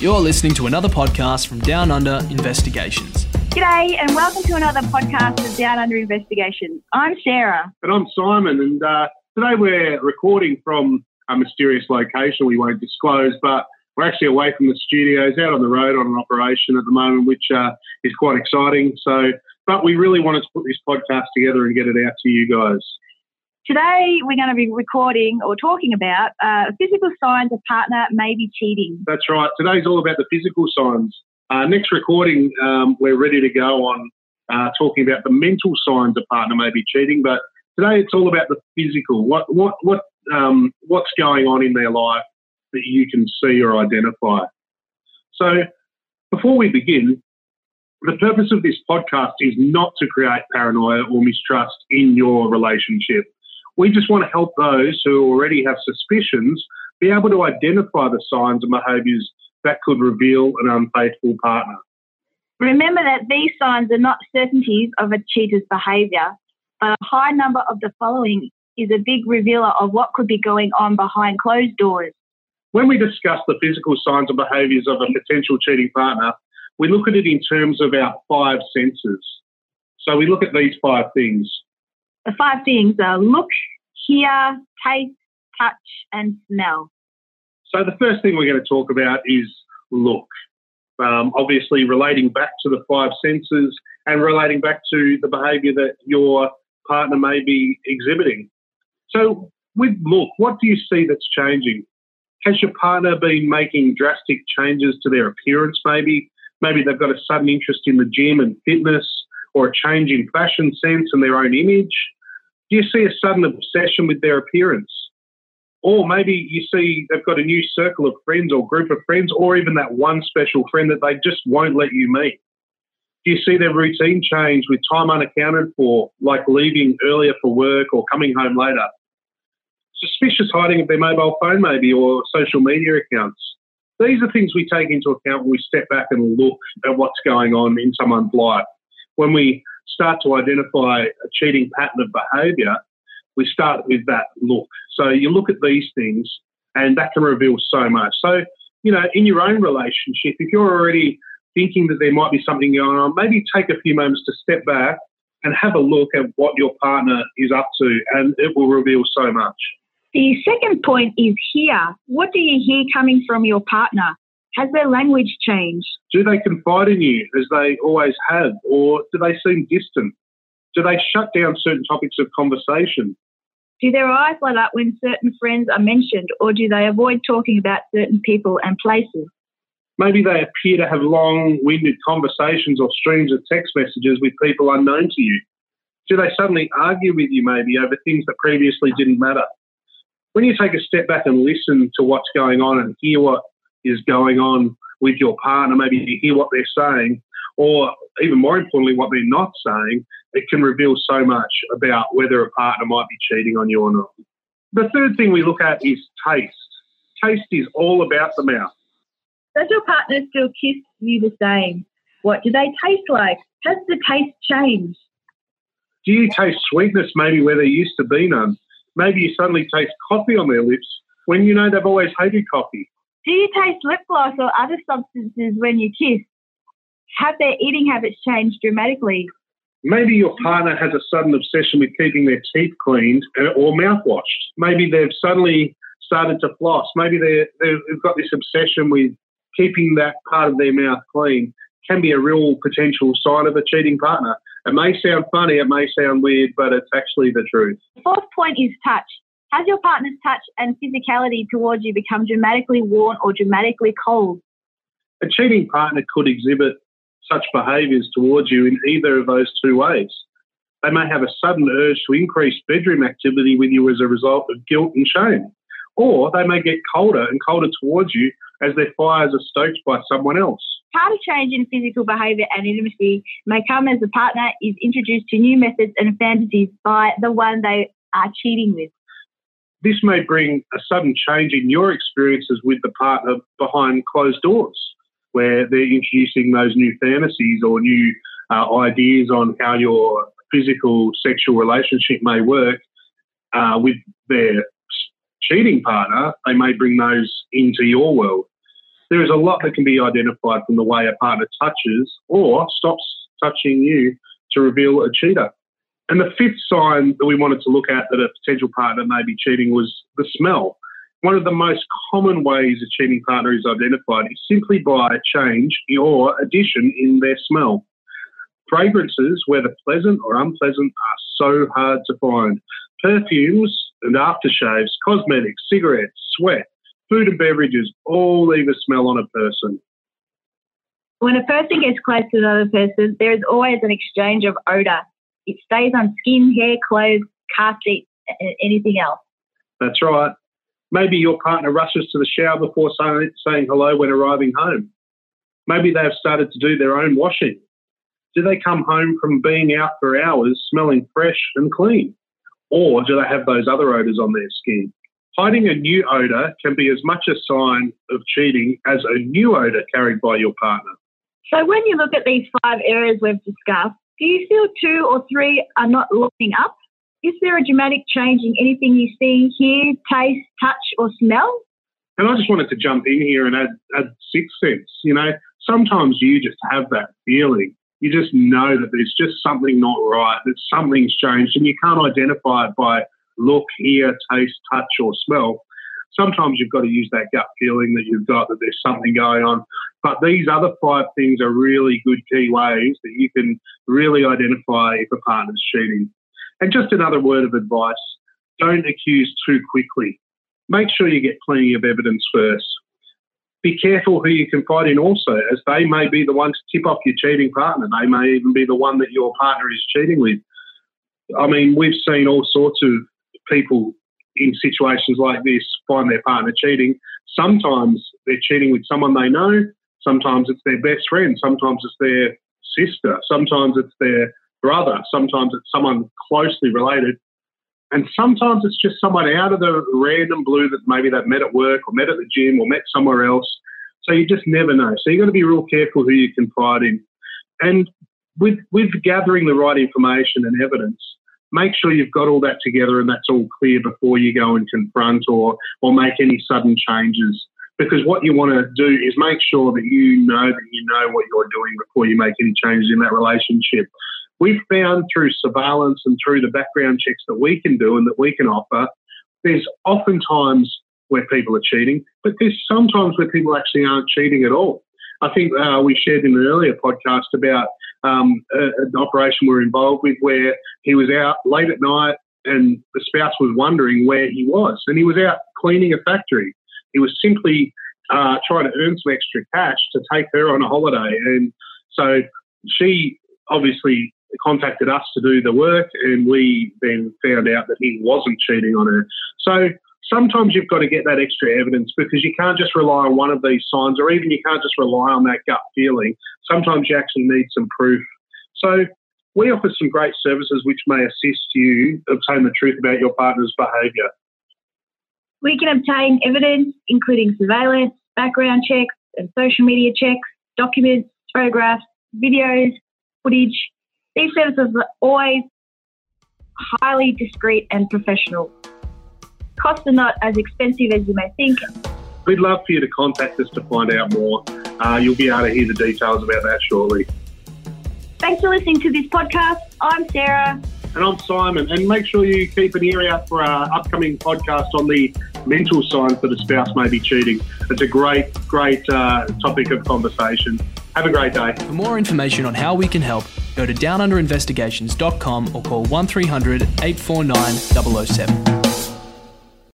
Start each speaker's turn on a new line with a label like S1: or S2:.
S1: You're listening to another podcast from Down Under Investigations.
S2: G'day, and welcome to another podcast of Down Under Investigations. I'm Sarah.
S3: And I'm Simon, and uh, today we're recording from a mysterious location we won't disclose, but we're actually away from the studios, out on the road on an operation at the moment, which uh, is quite exciting. So, but we really wanted to put this podcast together and get it out to you guys.
S2: Today, we're going to be recording or talking about uh, physical signs a partner may be cheating.
S3: That's right. Today's all about the physical signs. Uh, next recording, um, we're ready to go on uh, talking about the mental signs a partner may be cheating. But today, it's all about the physical. What what what um, what's going on in their life that you can see or identify. So, before we begin, the purpose of this podcast is not to create paranoia or mistrust in your relationship. We just want to help those who already have suspicions be able to identify the signs and behaviours that could reveal an unfaithful partner.
S2: Remember that these signs are not certainties of a cheater's behaviour, but a high number of the following is a big revealer of what could be going on behind closed doors.
S3: When we discuss the physical signs and behaviours of a potential cheating partner, we look at it in terms of our five senses. So we look at these five things
S2: the five things are look, hear, taste, touch, and smell.
S3: So the first thing we're going to talk about is look. Um, obviously, relating back to the five senses and relating back to the behaviour that your partner may be exhibiting. So, with look, what do you see that's changing? Has your partner been making drastic changes to their appearance? Maybe, maybe they've got a sudden interest in the gym and fitness or a change in fashion sense and their own image? Do you see a sudden obsession with their appearance? Or maybe you see they've got a new circle of friends or group of friends, or even that one special friend that they just won't let you meet. Do you see their routine change with time unaccounted for, like leaving earlier for work or coming home later? Suspicious hiding of their mobile phone, maybe, or social media accounts. These are things we take into account when we step back and look at what's going on in someone's life when we start to identify a cheating pattern of behaviour, we start with that look. So you look at these things, and that can reveal so much. So, you know, in your own relationship, if you're already thinking that there might be something going on, maybe take a few moments to step back and have a look at what your partner is up to, and it will reveal so much.
S2: The second point is hear. What do you hear coming from your partner? Has their language changed?
S3: Do they confide in you as they always have, or do they seem distant? Do they shut down certain topics of conversation?
S2: Do their eyes light up when certain friends are mentioned, or do they avoid talking about certain people and places?
S3: Maybe they appear to have long winded conversations or streams of text messages with people unknown to you. Do they suddenly argue with you, maybe, over things that previously didn't matter? When you take a step back and listen to what's going on and hear what is going on with your partner, maybe you hear what they're saying, or even more importantly, what they're not saying, it can reveal so much about whether a partner might be cheating on you or not. The third thing we look at is taste. Taste is all about the mouth.
S2: Does your partner still kiss you the same? What do they taste like? Has the taste changed?
S3: Do you taste sweetness maybe where there used to be none? Maybe you suddenly taste coffee on their lips when you know they've always hated coffee.
S2: Do you taste lip gloss or other substances when you kiss? Have their eating habits changed dramatically?
S3: Maybe your partner has a sudden obsession with keeping their teeth cleaned uh, or mouthwashed. Maybe they've suddenly started to floss. Maybe they have got this obsession with keeping that part of their mouth clean. Can be a real potential sign of a cheating partner. It may sound funny, it may sound weird, but it's actually the truth.
S2: The fourth point is touch. Has your partner's touch and physicality towards you become dramatically warm or dramatically cold?
S3: A cheating partner could exhibit such behaviours towards you in either of those two ways. They may have a sudden urge to increase bedroom activity with you as a result of guilt and shame, or they may get colder and colder towards you as their fires are stoked by someone else.
S2: Part of change in physical behaviour and intimacy may come as the partner is introduced to new methods and fantasies by the one they are cheating with.
S3: This may bring a sudden change in your experiences with the partner behind closed doors, where they're introducing those new fantasies or new uh, ideas on how your physical sexual relationship may work uh, with their cheating partner. They may bring those into your world. There is a lot that can be identified from the way a partner touches or stops touching you to reveal a cheater. And the fifth sign that we wanted to look at that a potential partner may be cheating was the smell. One of the most common ways a cheating partner is identified is simply by a change or addition in their smell. Fragrances, whether pleasant or unpleasant, are so hard to find. Perfumes and aftershaves, cosmetics, cigarettes, sweat, food and beverages all leave a smell on a person.
S2: When a person gets close to another person, there is always an exchange of odour. It stays on skin, hair, clothes, car seats, anything else.
S3: That's right. Maybe your partner rushes to the shower before saying hello when arriving home. Maybe they've started to do their own washing. Do they come home from being out for hours smelling fresh and clean? Or do they have those other odours on their skin? Hiding a new odour can be as much a sign of cheating as a new odour carried by your partner.
S2: So, when you look at these five areas we've discussed, do you feel two or three are not looking up? Is there a dramatic change in anything you see, hear, taste, touch, or smell?
S3: And I just wanted to jump in here and add, add sixth sense. You know, sometimes you just have that feeling you just know that there's just something not right, that something's changed, and you can't identify it by look, hear, taste, touch, or smell. Sometimes you've got to use that gut feeling that you've got that there's something going on. But these other five things are really good key ways that you can really identify if a partner's cheating. And just another word of advice don't accuse too quickly. Make sure you get plenty of evidence first be careful who you confide in also, as they may be the ones to tip off your cheating partner. They may even be the one that your partner is cheating with. I mean, we've seen all sorts of people in situations like this find their partner cheating. Sometimes they're cheating with someone they know, sometimes it's their best friend, sometimes it's their sister, sometimes it's their brother, sometimes it's someone closely related. And sometimes it's just someone out of the random blue that maybe they've met at work or met at the gym or met somewhere else. So you just never know. So you've got to be real careful who you confide in. And with, with gathering the right information and evidence, make sure you've got all that together and that's all clear before you go and confront or, or make any sudden changes. Because what you want to do is make sure that you know that you know what you're doing before you make any changes in that relationship. We've found through surveillance and through the background checks that we can do and that we can offer, there's often times where people are cheating, but there's sometimes where people actually aren't cheating at all. I think uh, we shared in an earlier podcast about um, an operation we are involved with where he was out late at night and the spouse was wondering where he was. And he was out cleaning a factory. He was simply uh, trying to earn some extra cash to take her on a holiday. And so she obviously contacted us to do the work, and we then found out that he wasn't cheating on her. So sometimes you've got to get that extra evidence because you can't just rely on one of these signs, or even you can't just rely on that gut feeling. Sometimes you actually need some proof. So we offer some great services which may assist you obtain the truth about your partner's behaviour.
S2: We can obtain evidence, including surveillance, background checks, and social media checks, documents, photographs, videos, footage, these services are always highly discreet and professional. Costs are not as expensive as you may think.
S3: We'd love for you to contact us to find out more. Uh, you'll be able to hear the details about that shortly.
S2: Thanks for listening to this podcast. I'm Sarah.
S3: And I'm Simon. And make sure you keep an ear out for our upcoming podcast on the mental signs that a spouse may be cheating. It's a great, great uh, topic of conversation. Have a great day.
S1: For more information on how we can help, go to downunderinvestigations.com or call 1300 849 007.